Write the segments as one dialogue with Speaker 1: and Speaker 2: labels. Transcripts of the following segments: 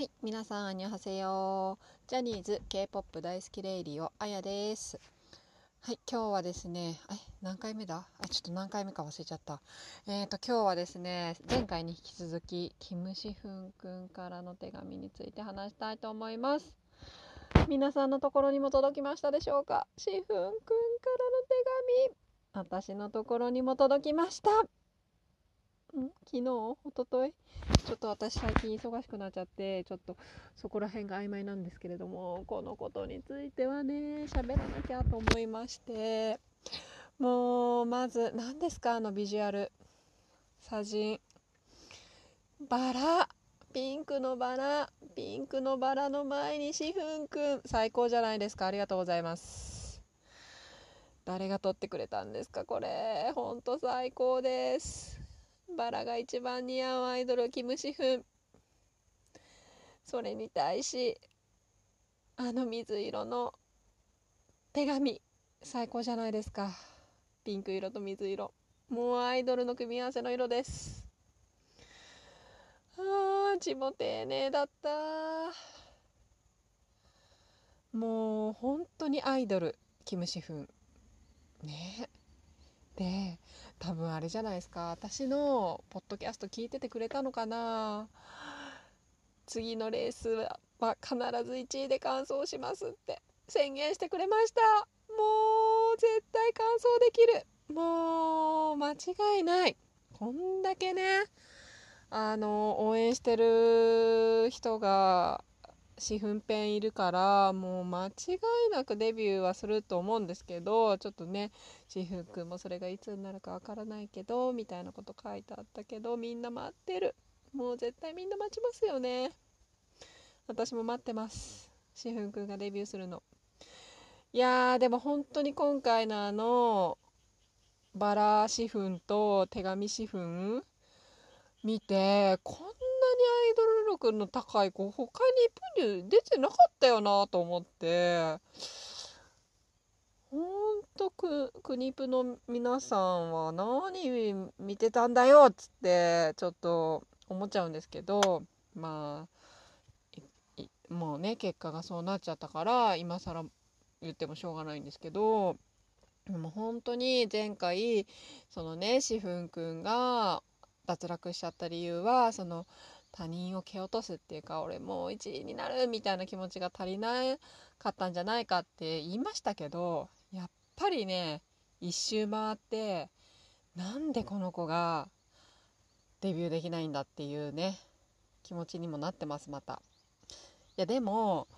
Speaker 1: はい、皆さん、あにょはせよ。ジャニーズ K-POP 大好きレイリオ、あやです。はい、今日はですね、え、何回目だ？あ、ちょっと何回目か忘れちゃった。えーと、今日はですね、前回に引き続き、キムシフンくんからの手紙について話したいと思います。皆さんのところにも届きましたでしょうか？シフンくんからの手紙。私のところにも届きました。ん昨日一昨日ちょっと私最近忙しくなっちゃってちょっとそこら辺が曖昧なんですけれどもこのことについてはね喋らなきゃと思いましてもうまず何ですかあのビジュアル。写真バラ。ピンクのバラ。ピンクのバラの前にシフンくん。最高じゃないですか。ありがとうございます。誰が撮ってくれたんですかこれ。ほんと最高です。バラが一番似合うアイドルキムシフンそれに対しあの水色の手紙。最高じゃないですか。ピンク色と水色。もうアイドルの組み合わせの色です。あー字も丁寧だった。もう本当にアイドルキムシフンね。で多分あれじゃないですか。私のポッドキャスト聞いててくれたのかな。次のレースは必ず1位で完走しますって。宣言してくれました。もう絶対完走できる。もう間違いない。こんだけねあの応援してる人が四分ペンいるからもう間違いなくデビューはすると思うんですけどちょっとねシフ君もそれがいつになるかわからないけどみたいなこと書いてあったけどみんな待ってる。もう絶対みんな待ちますよね。私も待ってます。シフ君がデビューするの。いやーでも本当に今回のあのバラシフンと手紙シフン見てこん力の高い子他にプニュ出てなかったよなと思って。ほんとくクニプの皆さんは何見てたんだよっつってちょっと思っちゃうんですけど。まあもうね結果がそうなっちゃったから今更言ってもしょうがないんですけど。でも本当に前回そのねシフンくんが脱落しちゃった理由はその他人を蹴落とすっていうか俺もう1位になるみたいな気持ちが足りなかったんじゃないかって言いましたけどやっぱりね一周回ってなんでこの子がデビューできないんだっていうね気持ちにもなってますまた。いやでも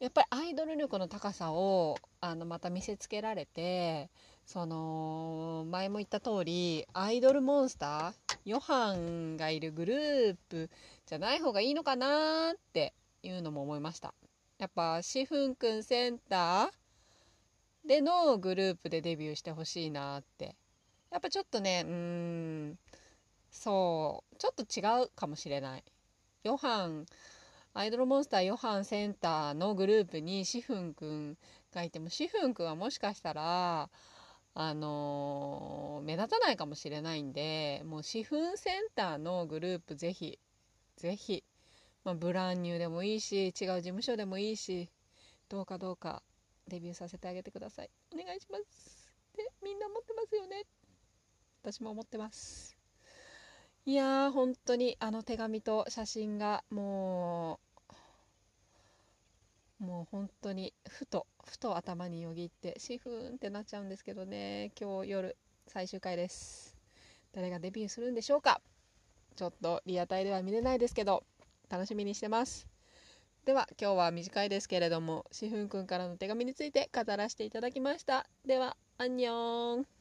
Speaker 1: やっぱりアイドル力の高さをあのまた見せつけられてその前も言った通りアイドルモンスターヨハンがいるグループじゃない方がいいのかなっていうのも思いました。やっぱシフンくんセンターでのグループでデビューしてほしいなって。やっぱちょっとねうーんそうちょっと違うかもしれない。ヨハンアイドルモンスターヨハンセンターのグループにシフンくんがいてもシフンくんはもしかしたらあのー、目立たないかもしれないんでもうシフンセンターのグループぜひぜひ、まあ、ブランニューでもいいし違う事務所でもいいしどうかどうかデビューさせてあげてください。お願いします。でみんな思ってますよね。私も思ってます。いやー本当にあの手紙と写真がもうもう本当にふとふと頭によぎってシフーンってなっちゃうんですけどね。今日夜最終回です。誰がデビューするんでしょうか。ちょっとリアタイでは見れないですけど楽しみにしてます。では今日は短いですけれどもシフンくんからの手紙について語らせていただきました。ではアンニョン。